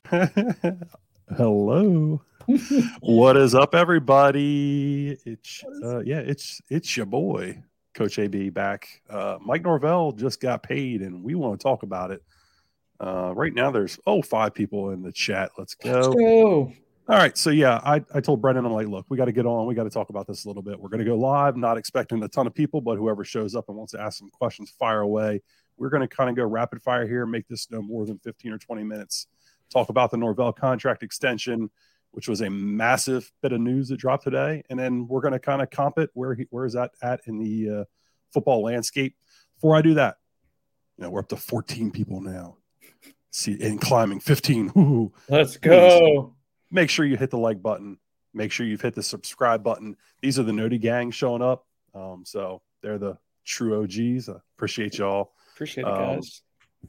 Hello. what is up, everybody? It's uh, yeah, it's it's your boy, Coach AB back. Uh, Mike Norvell just got paid, and we want to talk about it. Uh, right now, there's oh five people in the chat. Let's go. Let's go. All right, so yeah, I, I told Brendan, I'm like, look, we got to get on. We got to talk about this a little bit. We're going to go live, not expecting a ton of people, but whoever shows up and wants to ask some questions, fire away. We're going to kind of go rapid fire here, make this no more than 15 or 20 minutes talk about the Norvell contract extension, which was a massive bit of news that dropped today, and then we're going to kind of comp it where he, where is that at in the uh, football landscape. Before I do that, you know we're up to 14 people now. See, and climbing 15. Ooh, Let's go. Make sure you hit the like button. Make sure you've hit the subscribe button. These are the Noti gang showing up. Um, so they're the true OGs. I appreciate y'all. Appreciate it, guys.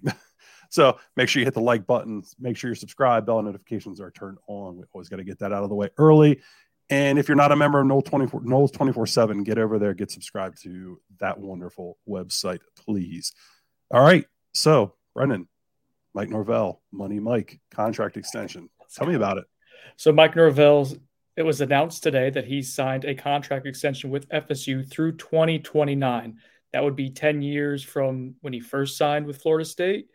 Um, So make sure you hit the like button. Make sure you're subscribed. Bell notifications are turned on. We always got to get that out of the way early. And if you're not a member of Noles 24 Noles 24 7, get over there, get subscribed to that wonderful website, please. All right. So, Brendan, Mike Norvell, Money Mike, contract extension. Tell me about it. So, Mike Norvell's, it was announced today that he signed a contract extension with FSU through 2029. That would be 10 years from when he first signed with Florida State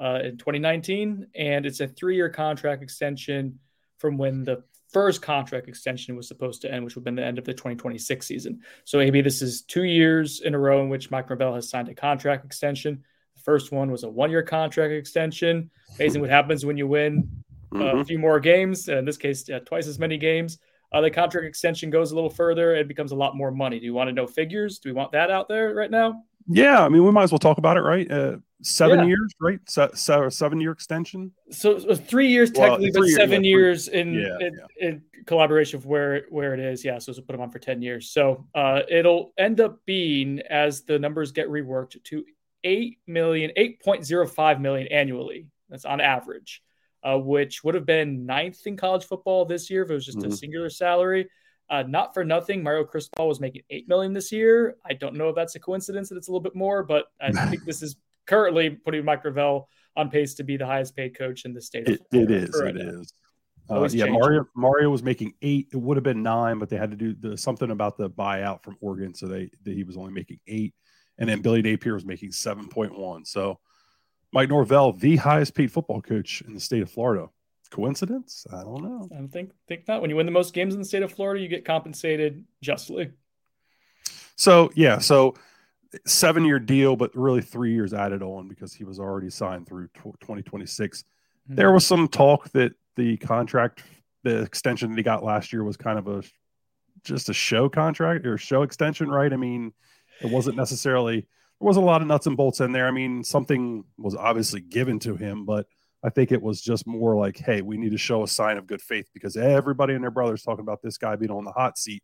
uh, in 2019, and it's a three-year contract extension from when the first contract extension was supposed to end, which would have been the end of the 2026 season. So maybe this is two years in a row in which Mike Norvell has signed a contract extension. The first one was a one-year contract extension. Amazing what happens when you win uh, mm-hmm. a few more games. In this case, uh, twice as many games. Uh, the contract extension goes a little further. It becomes a lot more money. Do you want to know figures? Do we want that out there right now? Yeah, I mean, we might as well talk about it, right? Uh, seven yeah. years, right? So, so seven year extension. So, three years technically, well, but seven yeah, years in, yeah, in, in, collaboration of where where it is. Yeah, so we'll put them on for ten years. So uh, it'll end up being as the numbers get reworked to eight million, eight point zero five million annually. That's on average, uh, which would have been ninth in college football this year if it was just mm-hmm. a singular salary. Uh, not for nothing, Mario Cristobal was making eight million this year. I don't know if that's a coincidence that it's a little bit more, but I think this is currently putting Mike Norvell on pace to be the highest paid coach in the state. It, it is. It is. Uh, yeah, Mario Mario was making eight. It would have been nine, but they had to do the, something about the buyout from Oregon, so they, they he was only making eight, and then Billy Napier was making seven point one. So Mike Norvell, the highest paid football coach in the state of Florida. Coincidence? I don't know. I think think not. When you win the most games in the state of Florida, you get compensated justly. So yeah, so seven year deal, but really three years added on because he was already signed through 2026. Mm-hmm. There was some talk that the contract, the extension that he got last year was kind of a just a show contract or show extension, right? I mean, it wasn't necessarily there was a lot of nuts and bolts in there. I mean, something was obviously given to him, but I think it was just more like, hey, we need to show a sign of good faith because everybody and their brothers talking about this guy being on the hot seat.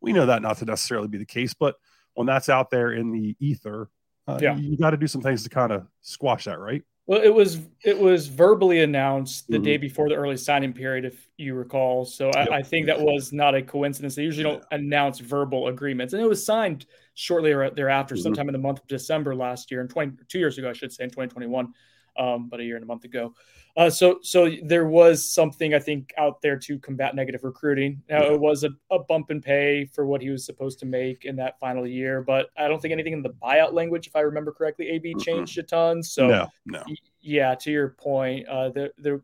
We know that not to necessarily be the case, but when that's out there in the ether, uh, yeah. you, you got to do some things to kind of squash that, right? Well, it was it was verbally announced the mm-hmm. day before the early signing period, if you recall. So yep. I, I, think that was not a coincidence. They usually don't announce verbal agreements, and it was signed shortly thereafter, mm-hmm. sometime in the month of December last year, and twenty two years ago, I should say, in twenty twenty one um, but a year and a month ago. Uh, so, so there was something I think out there to combat negative recruiting. Now, it was a, a, bump in pay for what he was supposed to make in that final year, but I don't think anything in the buyout language, if I remember correctly, AB changed a ton. So, no, no. yeah, to your point, uh, there, there,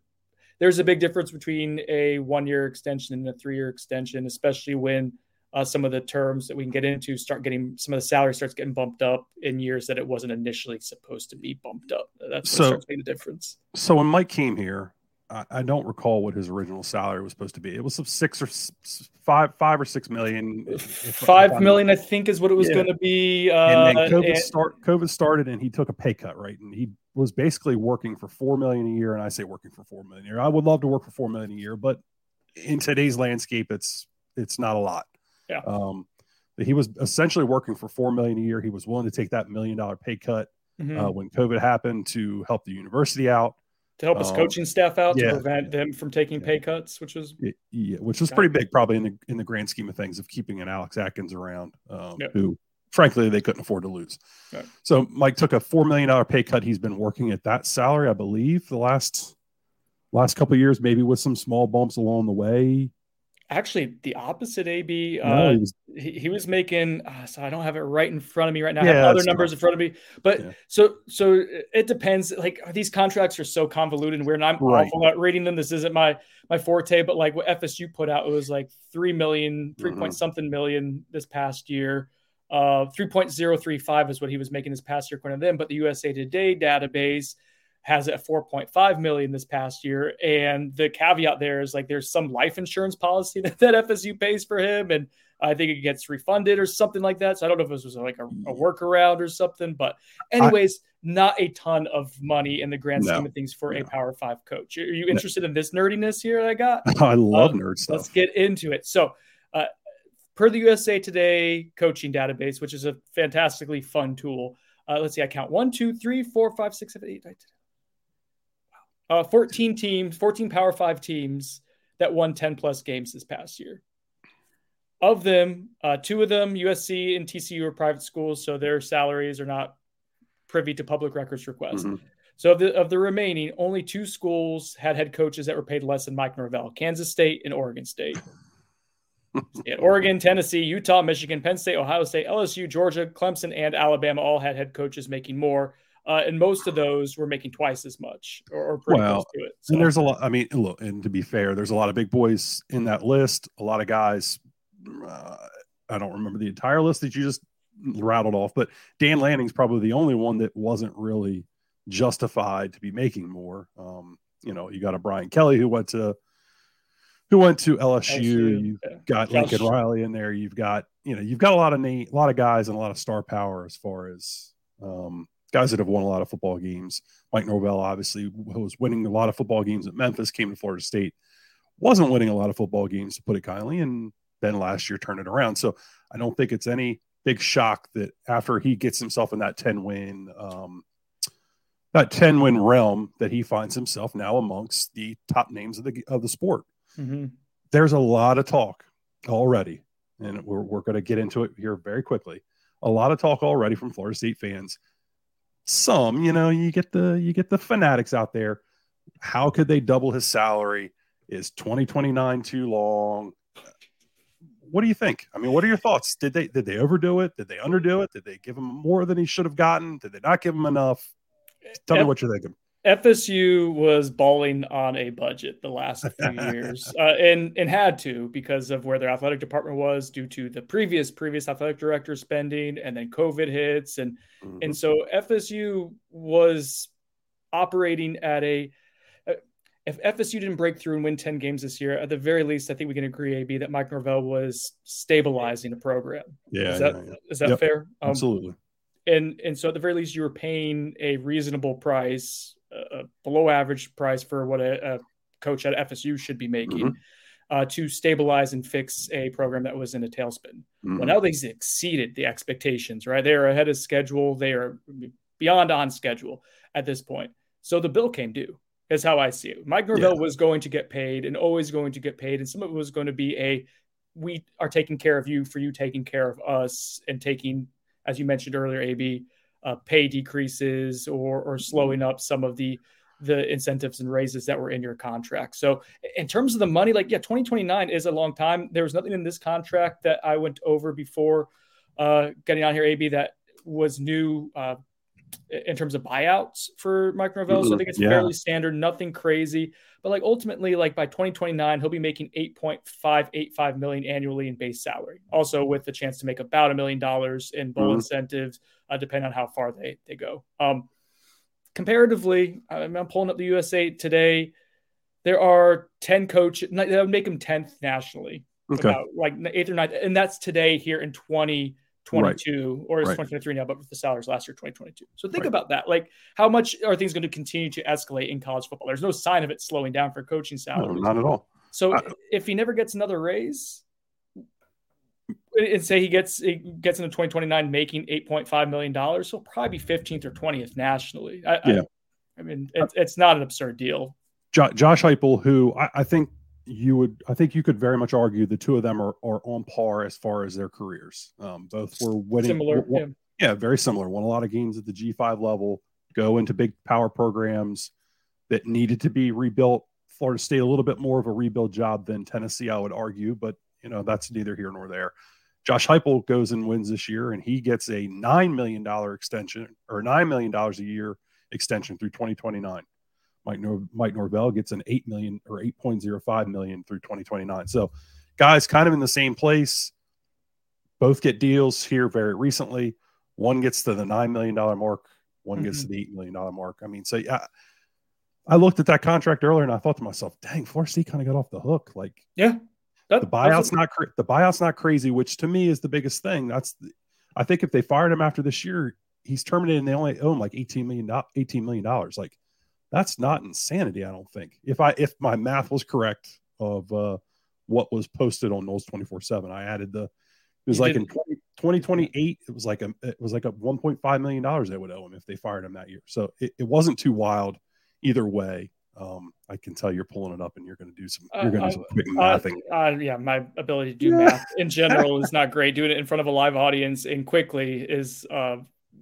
there's a big difference between a one year extension and a three year extension, especially when uh, some of the terms that we can get into start getting some of the salary starts getting bumped up in years that it wasn't initially supposed to be bumped up. That's so, starts making a difference. So when Mike came here, I, I, don't recall what his original salary was supposed to be. It was some six or five, five or six million. If, five if million, I think, is what it was yeah. going to be. Uh, and then COVID, and, start, COVID started, and he took a pay cut, right? And he was basically working for four million a year. And I say working for four million a year. I would love to work for four million a year, but in today's landscape, it's it's not a lot. Yeah. Um, he was essentially working for four million a year. He was willing to take that million dollar pay cut mm-hmm. uh, when COVID happened to help the university out to help his um, coaching staff out yeah, to prevent them from taking yeah. pay cuts, which was yeah, which was pretty big, probably in the in the grand scheme of things of keeping an Alex Atkins around, um, yep. who frankly they couldn't afford to lose. Right. So Mike took a four million dollar pay cut. He's been working at that salary, I believe, the last last couple years, maybe with some small bumps along the way actually the opposite ab uh, he, was, he, he, was making uh, so i don't have it right in front of me right now yeah, i have other numbers in front of me but yeah. so so it depends like these contracts are so convoluted and weird and i'm right. awful at reading them this isn't my my forte but like what fsu put out it was like 3 million 3 mm-hmm. point something million this past year uh 3.035 is what he was making this past year according to them but the usa today database has it at 4.5 million this past year. And the caveat there is like there's some life insurance policy that, that FSU pays for him, and I think it gets refunded or something like that. So I don't know if this was like a, a workaround or something, but anyways, I, not a ton of money in the grand scheme of things for no. a Power Five coach. Are you interested no. in this nerdiness here that I got? I love um, nerd stuff. Let's get into it. So. Uh, per the USA Today coaching database, which is a fantastically fun tool. Uh, let's see, I count one, two, three, four, five, six, seven, eight, nine, 10, uh, 14 teams, 14 Power Five teams that won 10 plus games this past year. Of them, uh, two of them, USC and TCU, are private schools, so their salaries are not privy to public records requests. Mm-hmm. So of the, of the remaining, only two schools had head coaches that were paid less than Mike Norvell: Kansas State and Oregon State. Oregon, Tennessee, Utah, Michigan, Penn State, Ohio State, LSU, Georgia, Clemson, and Alabama all had head coaches making more uh, and most of those were making twice as much or, or pretty well, close to it. So. And there's a lot. I mean, look, and to be fair, there's a lot of big boys in that list. A lot of guys. Uh, I don't remember the entire list that you just rattled off, but Dan Lanning's probably the only one that wasn't really justified to be making more. Um, you know, you got a Brian Kelly who went to who went to LSU. LSU you've yeah. got Josh. Lincoln Riley in there. You've got you know you've got a lot of name, a lot of guys and a lot of star power as far as um, guys that have won a lot of football games. Mike Norvell, obviously, who was winning a lot of football games at Memphis, came to Florida State, wasn't winning a lot of football games, to put it kindly, and then last year turned it around. So I don't think it's any big shock that after he gets himself in that 10 win, um, that 10 win realm, that he finds himself now amongst the top names of the, of the sport. Mm-hmm. There's a lot of talk already, and we're, we're going to get into it here very quickly. A lot of talk already from Florida State fans some you know you get the you get the fanatics out there. How could they double his salary? Is 2029 too long? What do you think? I mean what are your thoughts? Did they did they overdo it? Did they underdo it? Did they give him more than he should have gotten? Did they not give him enough? Tell me what you're thinking FSU was balling on a budget the last few years, uh, and and had to because of where their athletic department was due to the previous previous athletic director spending, and then COVID hits, and mm-hmm. and so FSU was operating at a. Uh, if FSU didn't break through and win ten games this year, at the very least, I think we can agree, AB, that Mike Norvell was stabilizing the program. Yeah, is that yeah, yeah. Is that yep, fair? Um, absolutely. And and so at the very least, you were paying a reasonable price a below average price for what a, a coach at FSU should be making mm-hmm. uh, to stabilize and fix a program that was in a tailspin. Mm-hmm. Well, now they've exceeded the expectations, right? They are ahead of schedule. They are beyond on schedule at this point. So the bill came due, is how I see it. Mike Norvell yeah. was going to get paid and always going to get paid. And some of it was going to be a we are taking care of you for you taking care of us and taking, as you mentioned earlier, AB, uh, pay decreases or or slowing up some of the the incentives and raises that were in your contract. So in terms of the money, like yeah, 2029 is a long time. There was nothing in this contract that I went over before uh, getting on here, AB, that was new uh, in terms of buyouts for Mike Norvell. So I think it's yeah. fairly standard, nothing crazy. But like ultimately, like by 2029, he'll be making 8.585 million annually in base salary. Also with the chance to make about a million dollars in bowl mm-hmm. incentives, uh, depending on how far they they go. Um, comparatively, I'm, I'm pulling up the USA today. There are 10 coaches, that would make him 10th nationally. Okay. About, like eighth or ninth. And that's today here in 2022, right. or it's right. 2023 now, but with the salaries last year, 2022. So think right. about that. Like, how much are things going to continue to escalate in college football? There's no sign of it slowing down for coaching salaries. No, not at all. So I, if he never gets another raise, and say he gets he gets into 2029 making 8.5 million dollars, he'll probably be 15th or 20th nationally. I, yeah. I, I mean, it's, it's not an absurd deal. Josh Heupel, who I, I, think you would, I think you could very much argue the two of them are, are on par as far as their careers. Um, both were winning. Similar, yeah. yeah, very similar. Won a lot of games at the G5 level. Go into big power programs that needed to be rebuilt. Florida State a little bit more of a rebuild job than Tennessee, I would argue, but you know that's neither here nor there. Josh Heupel goes and wins this year, and he gets a nine million dollar extension or nine million dollars a year extension through 2029. Mike, Nor- Mike Norvell gets an eight million or 8.05 million through 2029. So, guys, kind of in the same place. Both get deals here very recently. One gets to the nine million dollar mark. One mm-hmm. gets to the eight million dollar mark. I mean, so yeah, I looked at that contract earlier and I thought to myself, "Dang, Florida State kind of got off the hook." Like, yeah, that, the buyout's not cra- the buyout's not crazy, which to me is the biggest thing. That's the, I think if they fired him after this year, he's terminated and they only owe him like 18 million 18 million dollars. Like that's not insanity, I don't think. If I if my math was correct of uh what was posted on Noles 24/7, I added the it was you like in 20, 2028 it was like a it was like a 1.5 million dollars they would owe him if they fired him that year. So it, it wasn't too wild either way. Um, I can tell you're pulling it up and you're going to do some, you're going to do some quick uh, uh, mathing. Uh, yeah, my ability to do math in general is not great. Doing it in front of a live audience and quickly is uh,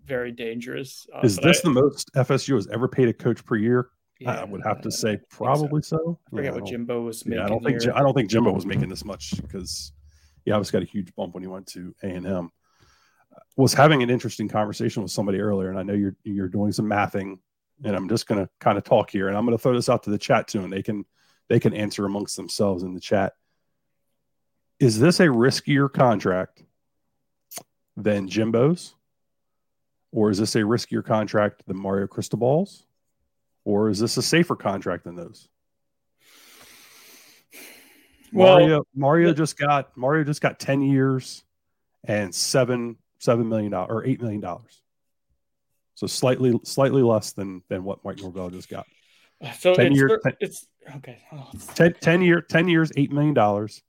very dangerous. Uh, is this I, the most FSU has ever paid a coach per year? Yeah, I would have to say probably so. so. I forget yeah, what Jimbo was making. Yeah, I don't think here. I don't think Jimbo was making this much because he obviously got a huge bump when he went to A and M. Was having an interesting conversation with somebody earlier, and I know you're you're doing some mathing and I'm just going to kind of talk here, and I'm going to throw this out to the chat too, and they can they can answer amongst themselves in the chat. Is this a riskier contract than Jimbo's, or is this a riskier contract than Mario Cristobal's, or is this a safer contract than those? Well, Mario, Mario just got Mario just got ten years and seven seven million dollars or eight million dollars. So slightly slightly less than than what Mike Norvell just got. So 10 it's, years, 10, it's okay. Oh, 10, 10 year 10 years, eight million dollars.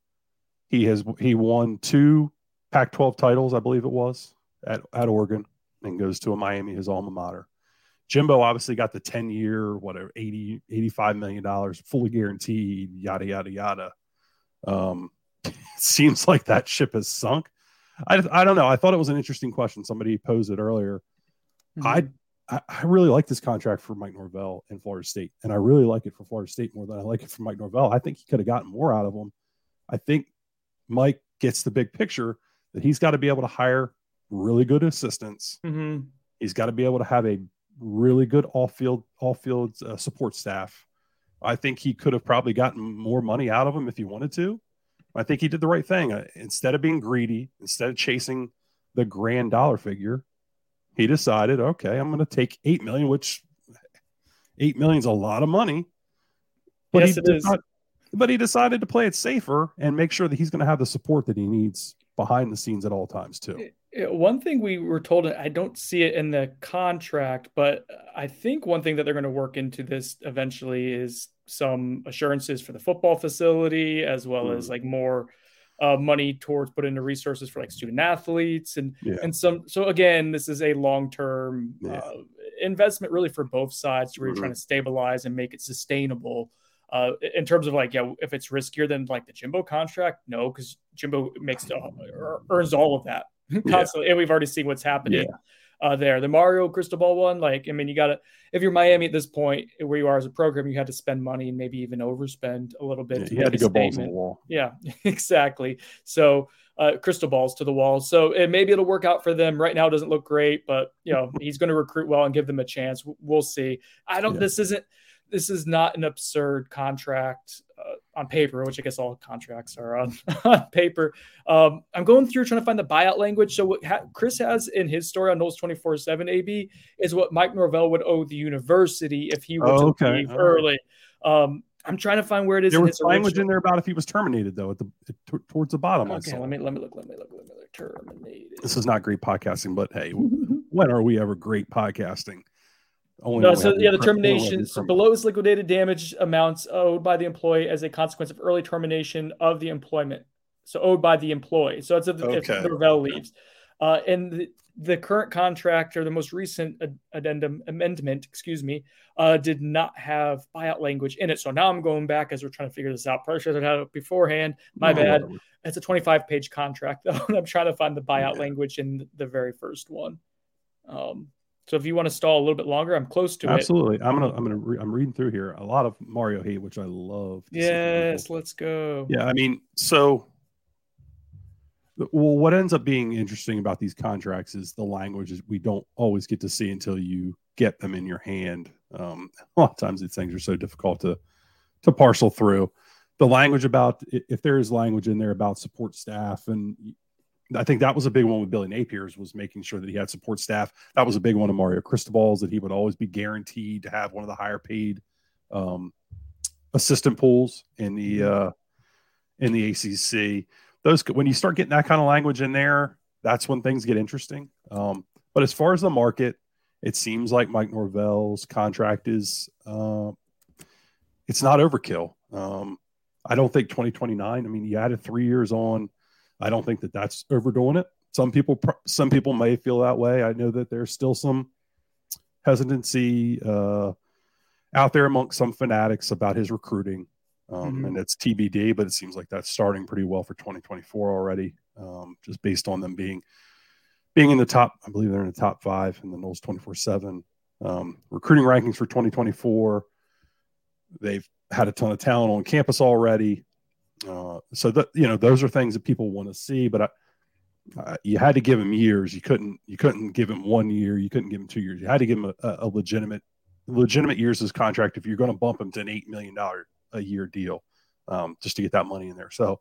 He has he won two Pac-12 titles, I believe it was, at, at Oregon, and goes to a Miami, his alma mater. Jimbo obviously got the 10 year, whatever, 80, 85 million dollars, fully guaranteed, yada yada yada. Um, seems like that ship has sunk. I, I don't know. I thought it was an interesting question. Somebody posed it earlier. Mm-hmm. I I really like this contract for Mike Norvell in Florida State, and I really like it for Florida State more than I like it for Mike Norvell. I think he could have gotten more out of him. I think Mike gets the big picture that he's got to be able to hire really good assistants. Mm-hmm. He's got to be able to have a really good off field off field uh, support staff. I think he could have probably gotten more money out of him if he wanted to. I think he did the right thing. Uh, instead of being greedy, instead of chasing the grand dollar figure, he decided, okay, I'm going to take eight million, which eight million is a lot of money. But yes, he it is. Not, but he decided to play it safer and make sure that he's going to have the support that he needs behind the scenes at all times too. One thing we were told, I don't see it in the contract, but I think one thing that they're going to work into this eventually is some assurances for the football facility, as well mm. as like more uh, money towards put into resources for like student athletes and yeah. and some. So again, this is a long term yeah. uh, investment really for both sides, where mm-hmm. you're trying to stabilize and make it sustainable. Uh, in terms of like, yeah, if it's riskier than like the Jimbo contract, no, because Jimbo makes uh, earns all of that constantly, yeah. and we've already seen what's happening. Yeah uh, there. The Mario Cristobal one, like, I mean, you got to, if you're Miami at this point where you are as a program, you had to spend money and maybe even overspend a little bit. Yeah, to you had to go balls to the wall. Yeah, exactly. So, uh, crystal balls to the wall. So it, maybe it'll work out for them. Right now, it doesn't look great, but you know he's going to recruit well and give them a chance. We'll see. I don't. Yeah. This isn't. This is not an absurd contract uh, on paper, which I guess all contracts are on, on paper. Um, I'm going through trying to find the buyout language. So what ha- Chris has in his story on Noles 24 7 AB is what Mike Norvell would owe the university if he were oh, to okay. leave all early. Right. Um, I'm trying to find where it is. There in was language original- in there about if he was terminated, though, at the t- towards the bottom. Okay, let me let me look. Let me look. Let me look. Terminated. This is not great podcasting, but hey, when are we ever great podcasting? Only No, so yeah, the incre- only when we have termination so increment. below is liquidated damage amounts owed by the employee as a consequence of early termination of the employment. So owed by the employee. So it's if, if Okay. Norvell leaves. Uh, and the, the current contract or the most recent addendum amendment, excuse me, uh, did not have buyout language in it. So now I'm going back as we're trying to figure this out. Probably should have had it beforehand. My No, bad. whatever. It's a 25 page contract though, I'm trying to find the buyout Yeah. language in the very first one. Um, so if you want to stall a little bit longer, I'm close to it. Absolutely. I'm gonna. I'm gonna. Re- I'm reading through here. A lot of Mario hate, which I love. to see from Yes, let's go. Yeah, I mean, so well, what ends up being interesting about these contracts is the language is we don't always get to see until you get them in your hand. Um, a lot of times these things are so difficult to to parcel through. The language about if there is language in there about support staff, and I think that was a big one with Billy Napier's was making sure that he had support staff. That was a big one of Mario Cristobal's that he would always be guaranteed to have one of the higher paid um, assistant pools in the uh, in the ACC. Those when you start getting that kind of language in there, that's when things get interesting. Um, but as far as the market, it seems like Mike Norvell's contract is uh, it's not overkill. Um, I don't think 2029. I mean, you added three years on. I don't think that that's overdoing it. Some people, some people may feel that way. I know that there's still some hesitancy uh, out there amongst some fanatics about his recruiting, um, Mhm. and it's TBD. But it seems like that's starting pretty well for 2024 already, um, just based on them being being in the top. I believe they're in the top five in the Noles 24 seven um, recruiting rankings for 2024. They've had a ton of talent on campus already. Uh, so that you know, those are things that people want to see. But I, uh, you had to give him years. You couldn't. You couldn't give him one year. You couldn't give him two years. You had to give him a, a legitimate, legitimate years as contract if you're going to bump him to an eight million dollar a year deal, um, just to get that money in there. So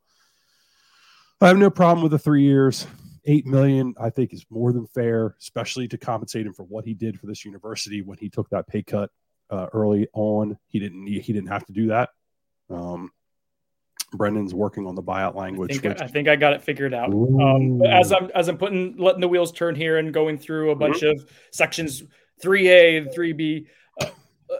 I have no problem with the three years. Eight million, I think, is more than fair, especially to compensate him for what he did for this university when he took that pay cut uh, early on. He didn't he didn't have to do that. Um, Brendan's working on the buyout I language. think, which, I think I got it figured out. Um, as I'm as I'm putting letting the wheels turn here and going through a bunch of sections, three A and three B. Uh,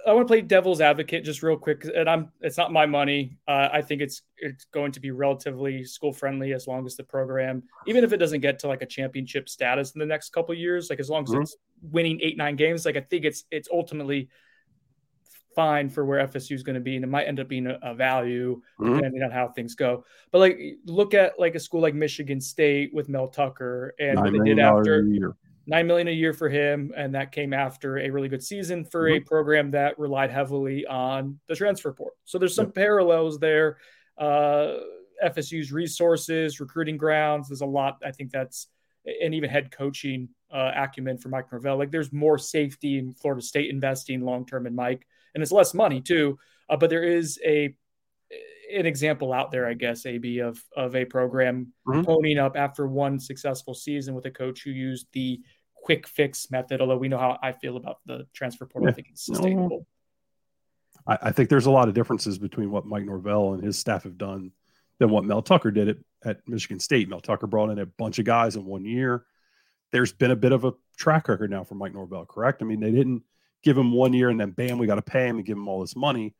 I want to play devil's advocate just real quick, and I'm it's not my money. Uh, I think it's it's going to be relatively school friendly as long as the program, even if it doesn't get to like a championship status in the next couple of years, like as long as Mhm. it's winning eight nine games, like I think it's it's ultimately fine for where FSU is going to be, and it might end up being a, a value Mhm. depending on how things go. But like, look at like a school like Michigan State with Mel Tucker and what they did after nine million a year for him, and that came after a really good season for a program that relied heavily on the transfer portal. So there's some parallels there. Uh, FSU's resources, recruiting grounds. There's a lot. I think that's and even head coaching uh, acumen for Mike Norvell. Like there's more safety in Florida State investing long term in Mike, and it's less money too. Uh, but there is a an example out there, I guess, AB of of a program Mhm. toning up after one successful season with a coach who used the quick fix method. Although we know how I feel about the transfer portal, I think it's sustainable. I, I think there's a lot of differences between what Mike Norvell and his staff have done than what Mel Tucker did at, at Michigan State. Mel Tucker brought in a bunch of guys in one year. There's been a bit of a track record now for Mike Norvell, correct? I mean, they didn't give him one year and then bam, we got to pay him and give him all this money.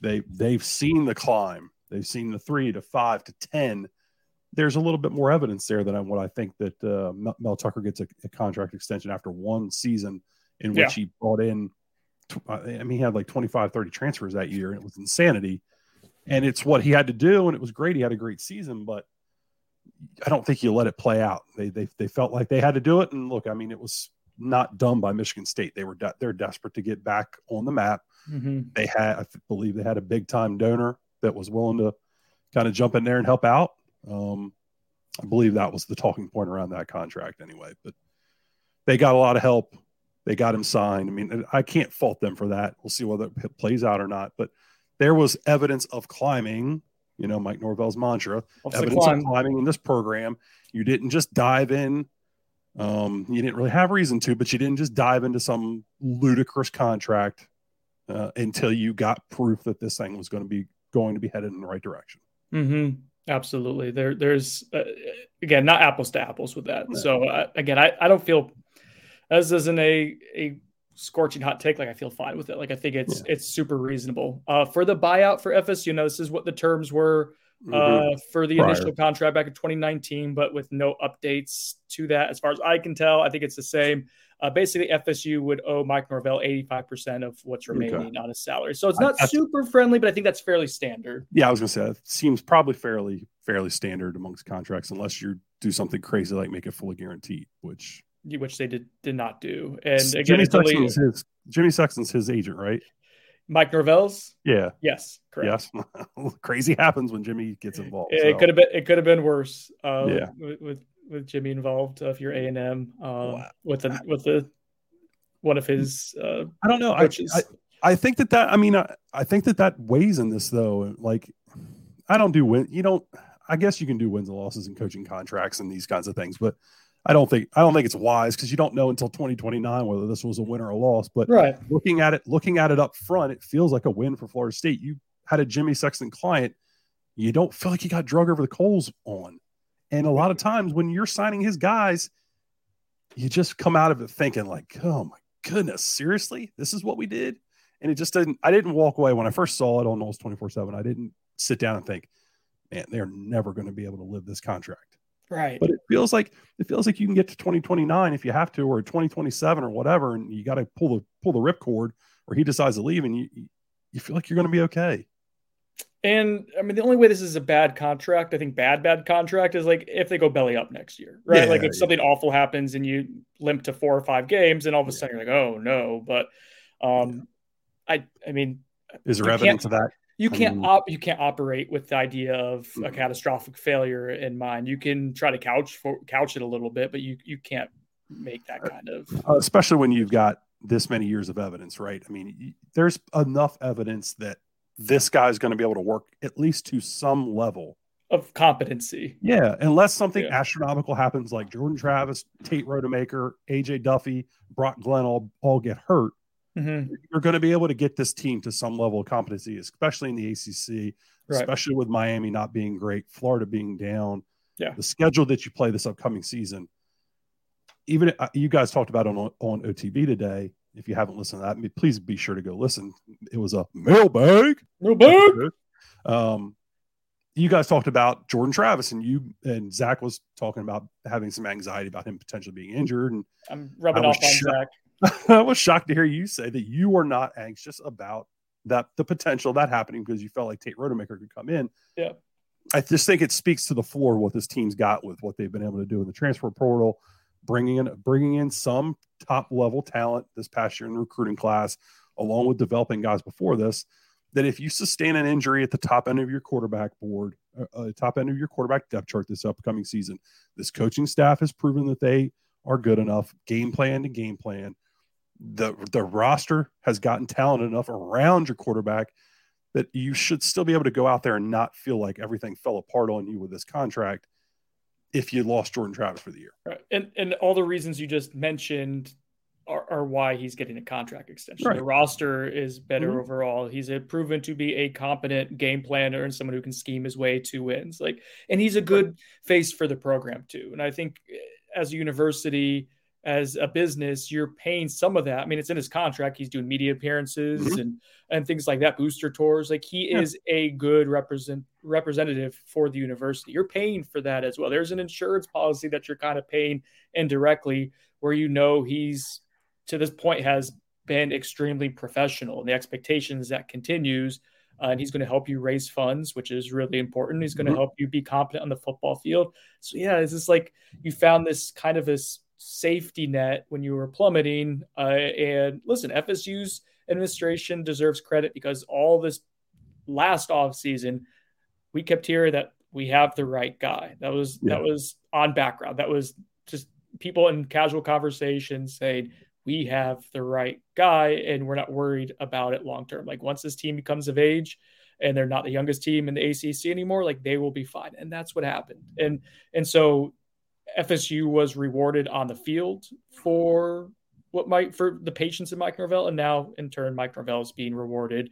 They they've seen the climb. They've seen the three to five to ten. There's a little bit more evidence there than I, what I think that uh, Mel, Tucker gets a, a contract extension after one season in which he brought in I mean, he had like 25, 30 transfers that year, and it was insanity. And it's what he had to do, and it was great. He had a great season, but I don't think you let it play out. They they they felt like they had to do it, and look, I mean, it was not done by Michigan State. They were de- they're desperate to get back on the map. Mhm. They had, I believe, they had a big time donor that was willing to kind of jump in there and help out. Um, I believe that was the talking point around that contract, anyway. But they got a lot of help. They got him signed. I mean, I can't fault them for that. We'll see whether it plays out or not. But there was evidence of climbing. You know, Mike Norvell's mantra: What's evidence climb? of climbing in this program. You didn't just dive in. Um, you didn't really have reason to, but you didn't just dive into some ludicrous contract uh, until you got proof that this thing was going to be going to be headed in the right direction. Mm-hmm. Absolutely. There, there's uh, again not apples to apples with that. No. So uh, again, I, I don't feel as isn't a a scorching hot take. Like I feel fine with it. Like I think it's yeah. it's super reasonable. Uh, for the buyout for FSU, you know, this is what the terms were uh, mm-hmm. for the Prior. initial contract back in 2019, but with no updates to that, as far as I can tell. I think it's the same. Uh, basically, FSU would owe Mike Norvell 85% of what's remaining okay. on his salary. So it's not I, super friendly, but I think that's fairly standard. Yeah, I was going to say, it seems probably fairly fairly standard amongst contracts, unless you do something crazy like make it fully guaranteed, which which they did did not do. And again, Jimmy Sexton's his Jimmy Sexton's his agent, right? Mike Norvell's. Yeah. Yes. Correct. Yes. Crazy happens when Jimmy gets involved. It so. could have been. It could have been worse. Uh, yeah. With, with, with Jimmy involved, uh, if you're A and M, uh, with the with the one of his. Uh, I don't know. I, I, I think that that. I mean, I, I think that that weighs in this though. Like, I don't do win. You don't. I guess you can do wins and losses in coaching contracts and these kinds of things, but I don't think I don't think it's wise because you don't know until 2029 whether this was a win or a loss. But right. looking at it, looking at it up front, it feels like a win for Florida State. You had a Jimmy Sexton client, you don't feel like you got drug over the coals on. And a lot of times when you're signing his guys, you just come out of it thinking like, oh my goodness, seriously, this is what we did. And it just didn't. I didn't walk away when I first saw it on Noles 24 seven. I didn't sit down and think, man, they're never going to be able to live this contract. Right. But it feels like it feels like you can get to 2029 if you have to, or 2027 or whatever, and you got to pull the pull the ripcord, or he decides to leave, and you you feel like you're going to be okay. And I mean, the only way this is a bad contract, I think bad, bad contract is like if they go belly up next year, right? Yeah, like if yeah. something awful happens and you limp to four or five games, and all of a sudden you're like, oh no. But um, I, I mean, is there evidence of that? You can't mean, op- you can't operate with the idea of a catastrophic failure in mind. You can try to couch for, couch it a little bit, but you you can't make that uh, kind of uh, especially when you've got this many years of evidence, right? I mean, there's enough evidence that this guy's going to be able to work at least to some level of competency. Yeah, unless something yeah. astronomical happens, like Jordan Travis, Tate Rodemaker, AJ Duffy, Brock Glenn all all get hurt mm-hmm. you're going to be able to get this team to some level of competency, especially in the ACC, right. especially with Miami not being great, Florida being down. Yeah. The schedule that you play this upcoming season, even uh, you guys talked about on on OTB today. If you haven't listened to that, please be sure to go listen. It was a mailbag. Mailbag. Um, you guys talked about Jordan Travis, and you and Zach was talking about having some anxiety about him potentially being injured. And I'm rubbing off on Zach. I was shocked to hear you say that you are not anxious about that the potential that happening because you felt like Tate Rodemaker could come in. Yeah. I just think it speaks to the floor what this team's got with what they've been able to do in the transfer portal, bringing in bringing in some top level talent this past year in the recruiting class, along with developing guys before this. That if you sustain an injury at the top end of your quarterback board, uh, uh top end of your quarterback depth chart this upcoming season, this coaching staff has proven that they are good enough, game plan to game plan, the the roster has gotten talent enough around your quarterback that you should still be able to go out there and not feel like everything fell apart on you with this contract if you lost Jordan Travis for the year. Right. And and all the reasons you just mentioned are, are why he's getting a contract extension. Right. The roster is better mm-hmm. overall. He's a, proven to be a competent game planner and someone who can scheme his way to wins. Like and he's a good right. face for the program too. And I think as a university as a business, you're paying some of that. I mean, it's in his contract. He's doing media appearances mm-hmm. and and things like that, booster tours. Like he yeah. is a good represent representative for the university. You're paying for that as well. There's an insurance policy that you're kind of paying indirectly, where you know he's to this point has been extremely professional, and the expectations that continues. Uh, and he's going to help you raise funds, which is really important. He's going to mm-hmm. help you be competent on the football field. So yeah, it's just like you found this kind of this safety net when you were plummeting. Uh, and listen, FSU's administration deserves credit because all this last off season, we kept hearing that we have the right guy. That was yeah. that was on background. That was just people in casual conversations saying we have the right guy and we're not worried about it long term. Like once this team becomes of age and they're not the youngest team in the ACC anymore, like they will be fine. And that's what happened. And and so FSU was rewarded on the field for what might for the patience of Mike Norvell, and now in turn, Mike Norvell is being rewarded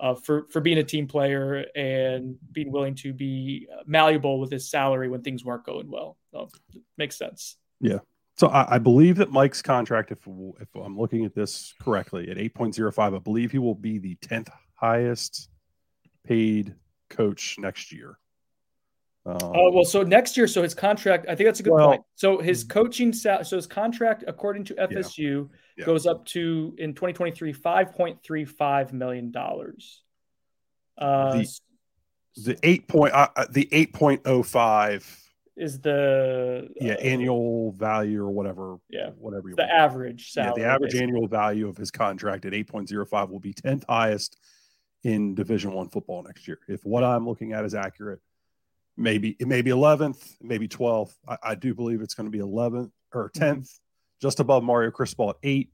uh, for for being a team player and being willing to be malleable with his salary when things weren't going well. So, makes sense. Yeah. So I, I, believe that Mike's contract, if if I'm looking at this correctly, at 8.05, I believe he will be the 10th highest paid coach next year. Um, uh, well, so next year, so his contract, I think that's a good well, point. So his mm-hmm. coaching, so his contract, according to FSU, yeah, yeah. goes up to in 2023 5.35 million dollars. Uh, the, the eight point, uh, uh the 8.05 is the yeah uh, annual value or whatever. Yeah, whatever you the average salary. Yeah, the average basically. annual value of his contract at 8.05 will be 10th highest in Division One football next year. If what I'm looking at is accurate maybe it may be 11th, maybe 12th. I, I do believe it's going to be 11th or 10th, mm-hmm. just above Mario Cristobal at eight,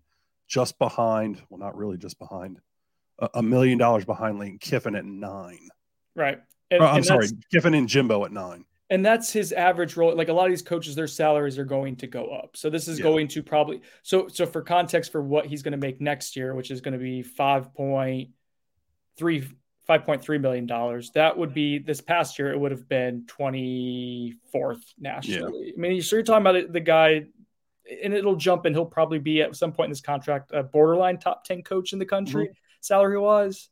just behind. Well, not really, just behind a, a million dollars behind Lane Kiffin at nine. Right. And, I'm sorry, Kiffin and Jimbo at nine. And that's his average role. Like a lot of these coaches, their salaries are going to go up. So this is yeah. going to probably so so for context for what he's going to make next year, which is going to be five point three $5.3 million. That would be this past year, it would have been 24th nationally. Yeah. I mean, so you're talking about the guy, and it'll jump and he'll probably be at some point in this contract a borderline top 10 coach in the country, mm-hmm. salary wise.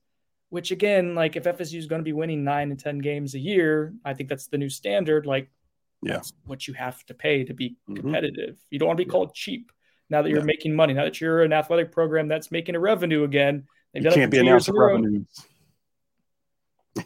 Which again, like if FSU is going to be winning nine and 10 games a year, I think that's the new standard. Like, yeah. what you have to pay to be mm-hmm. competitive. You don't want to be called cheap now that you're yeah. making money, now that you're an athletic program that's making a revenue again. You can't be announcing revenues.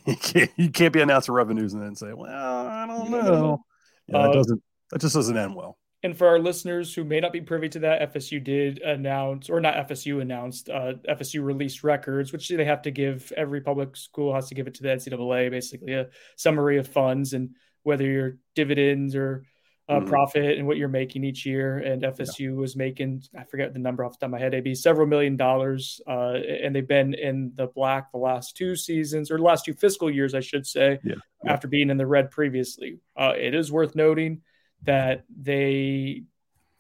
you can't you can't be announcing revenues and then say, "Well, I don't know." Yeah, that uh, doesn't that just doesn't end well. And for our listeners who may not be privy to that, FSU did announce, or not FSU announced, uh, FSU released records, which they have to give. Every public school has to give it to the NCAA, basically a summary of funds and whether your dividends or uh, mm-hmm. profit and what you're making each year. And FSU yeah. was making, I forget the number off the top of my head, it'd be several million dollars. Uh, and they've been in the black the last two seasons or last two fiscal years, I should say, yeah. Yeah. after being in the red previously. Uh, it is worth noting that they,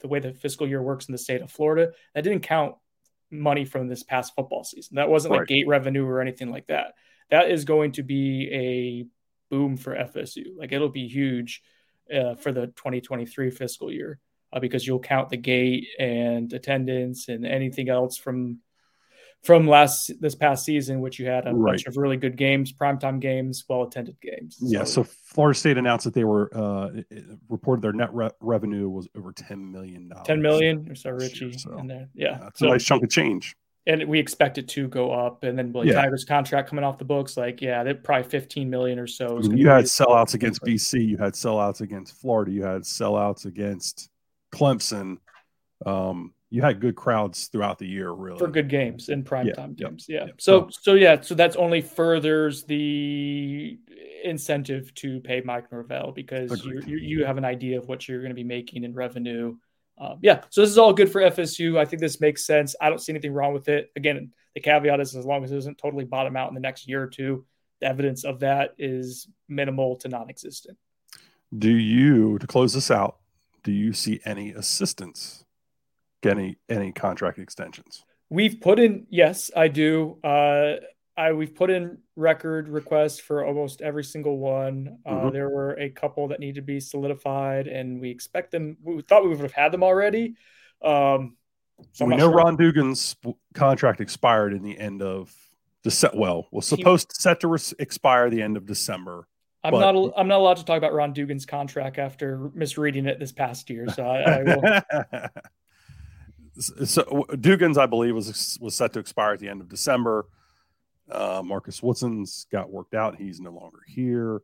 the way the fiscal year works in the state of Florida, that didn't count money from this past football season. That wasn't right. like gate revenue or anything like that. That is going to be a boom for FSU. Like it'll be huge uh, for the 2023 fiscal year uh, because you'll count the gate and attendance and anything else from from last this past season, which you had a right. bunch of really good games, primetime games, well attended games. Yeah. So, Florida State announced that they were uh, reported their net re- revenue was over ten million dollars. Ten million, or so Richie so, in there. Yeah, that's so, a nice chunk of change and we expect it to go up. And then like yeah. Taggart's contract coming off the books, like yeah, they're probably 15 million or so. you had sellouts against BC, you had sellouts against Florida, you had sellouts against Clemson. Um, you had good crowds throughout the year, really for good games in primetime yeah. games. Yeah. So so yeah, so that's only furthers the incentive to pay Mike Norvell because you, you you have an idea of what you're going to be making in revenue um, yeah, so this is all good for FSU. I think this makes sense. I don't see anything wrong with it. Again, the caveat is as long as it doesn't totally bottom out in the next year or two, the evidence of that is minimal to non-existent. Do you, to close this out, do you see any assistance, any any contract extensions? We've put in, yes, I do. Uh, I we've put in record requests for almost every single one. Uh, mm-hmm. There were a couple that need to be solidified, and we expect them. We thought we would have had them already. Um, so we know sure. Ron Dugan's contract expired in the end of December. Well, was supposed he, set to re- expire the end of December. I'm but, not. I'm not allowed to talk about Ron Dugan's contract after misreading it this past year. So I, I will. so Dugan's, I believe, was was set to expire at the end of December. Uh, Marcus Woodson's got worked out. He's no longer here.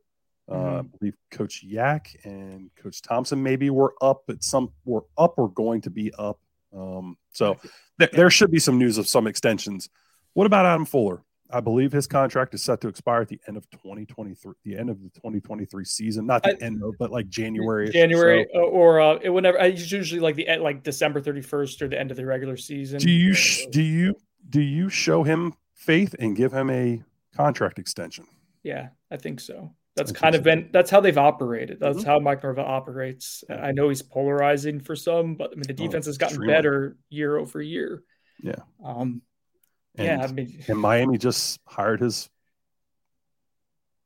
Uh, mm-hmm. I believe Coach Yak and Coach Thomsen maybe were up at some were up or going to be up. Um, so th- there should be some news of some extensions. What about Adam Fuller? I believe his contract is set to expire at the end of 2023, the end of the 2023 season, not the I, end of, but like January. January so. or uh, it whenever it's usually like the like December 31st or the end of the regular season. Do you do you do you show him faith and give him a contract extension. Yeah, I think so. That's kind of been that's how they've operated. That's mm-hmm. how Mike Norvell operates. I know he's polarizing for some, but I mean the oh, defense oh, has gotten extremely. better year over year. Yeah. Um, and, yeah, I mean, and Miami just hired his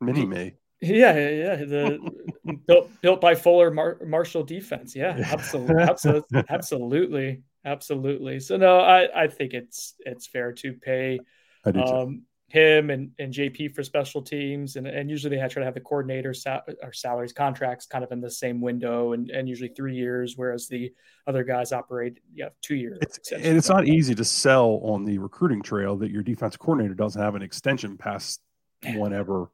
mini me. Yeah, yeah, yeah. The built built by Fuller Mar- Marshall defense. Yeah, absolutely, absolutely, absolutely, absolutely. So no, I I think it's it's fair to pay um, him and, and JP for special teams, and, and usually they try to have the coordinator sal- or salaries contracts kind of in the same window, and, and usually three years, whereas the other guys operate yeah two years. It's, and it's not easy to sell on the recruiting trail that your defense coordinator doesn't have an extension past whenever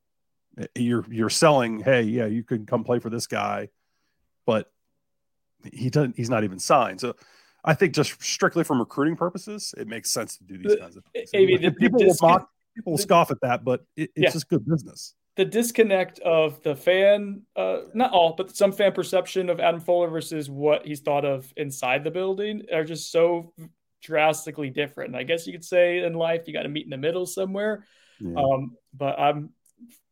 you're you're selling, hey, yeah, you can come play for this guy, but he doesn't. He's not even signed. So I think just strictly from recruiting purposes, it makes sense to do these kinds of things. I mean, the, people the will mock, people will scoff at that, but it, it's yeah. just good business. The disconnect of the fan, uh, not all, but some fan perception of Adam Fuller versus what he's thought of inside the building are just so drastically different. I guess you could say in life you got to meet in the middle somewhere. Yeah. Um, but I'm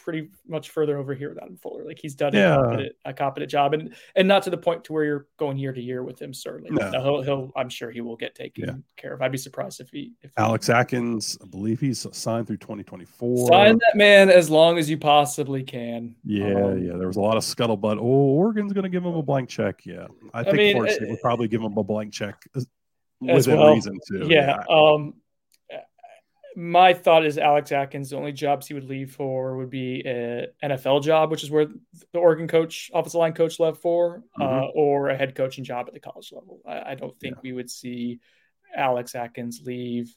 pretty much further over here with Adam Fuller. Like he's done yeah. a, competent, a competent job, and and not to the point to where you're going year to year with him. Certainly, no. he'll, he'll, I'm sure he will get taken yeah. care of. I'd be surprised if he. If Alex he, Atkins, I believe he's signed through 2024. Sign that man as long as you possibly can. Yeah, um, yeah. There was a lot of scuttlebutt. Oh, Oregon's going to give him a blank check. Yeah, I, I think mean, Florida State would probably give him a blank check. Within well. reason too. Yeah. yeah. Um, my thought is Alex Atkins. The only jobs he would leave for would be an NFL job, which is where the Oregon coach, offensive line coach, left for, uh, mm-hmm. uh, or a head coaching job at the college level. I, I don't think yeah. we would see Alex Atkins leave,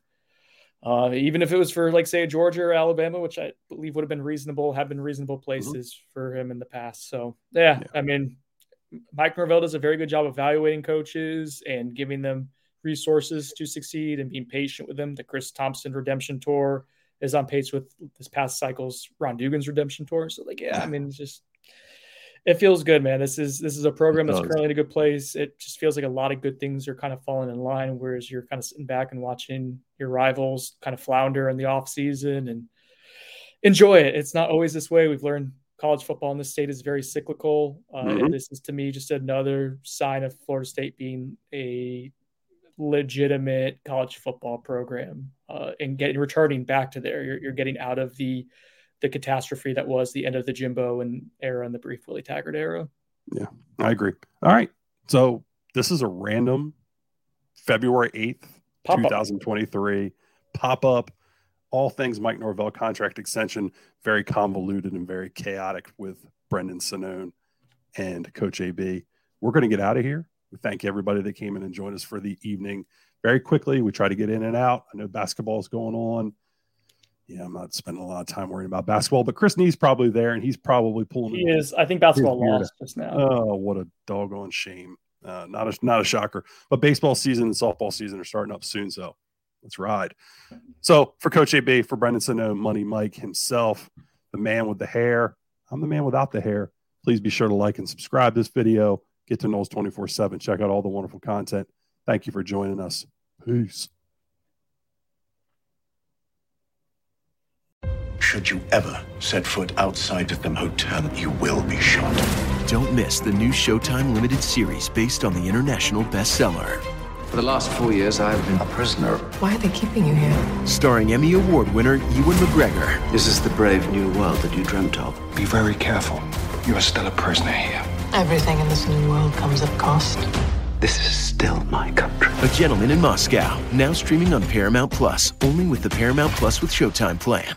uh, even if it was for, like, say, Georgia or Alabama, which I believe would have been reasonable, have been reasonable mm-hmm. places mm-hmm. for him in the past. So, yeah, yeah, I mean, Mike Norvell does a very good job evaluating coaches and giving them resources to succeed and being patient with them. The Chris Thomsen redemption tour is on pace with this past cycle's Ron Dugans redemption tour. So like, yeah, I mean, it's just it feels good, man. This is this is a program that's currently in a good place. It just feels like a lot of good things are kind of falling in line, whereas you're kind of sitting back and watching your rivals kind of flounder in the off season and enjoy it. It's not always this way. We've learned college football in the state is very cyclical. Uh, mm-hmm. And this is to me just another sign of Florida State being a legitimate college football program uh, and getting returning back to there. You're, you're getting out of the the catastrophe that was the end of the Jimbo and era and the brief Willie Taggart era. Yeah, I agree. All right, so this is a random February eighth, two thousand twenty three pop up. All things Mike Norvell contract extension, very convoluted and very chaotic with Brendan Sonnone and Coach AB. We're going to get out of here. We thank everybody that came in and joined us for the evening. Very quickly, we try to get in and out. I know basketball is going on. Yeah, I'm not spending a lot of time worrying about basketball, but Chris Nee's probably there and he's probably pulling. He is. I think basketball lost just now. Oh, what a doggone shame! Uh, not a not a shocker. But baseball season and softball season are starting up soon, so let's ride. So for Coach AB, for Brendan Sonnone, Money Mike himself, the man with the hair. I'm the man without the hair. Please be sure to like and subscribe this video. Get to Noles 24 7. Check out all the wonderful content. Thank you for joining us. Peace. Should you ever set foot outside of the hotel, you will be shot. Don't miss the new Showtime limited series based on the international bestseller. For the last four years, I've been a prisoner. Why are they keeping you here? Starring Emmy Award winner Ewan McGregor. This is the brave new world that you dreamt of. Be very careful. You are still a prisoner here. Everything in this new world comes at cost. This is still my country. A Gentleman in Moscow, now streaming on Paramount Plus, only with the Paramount Plus with Showtime plan.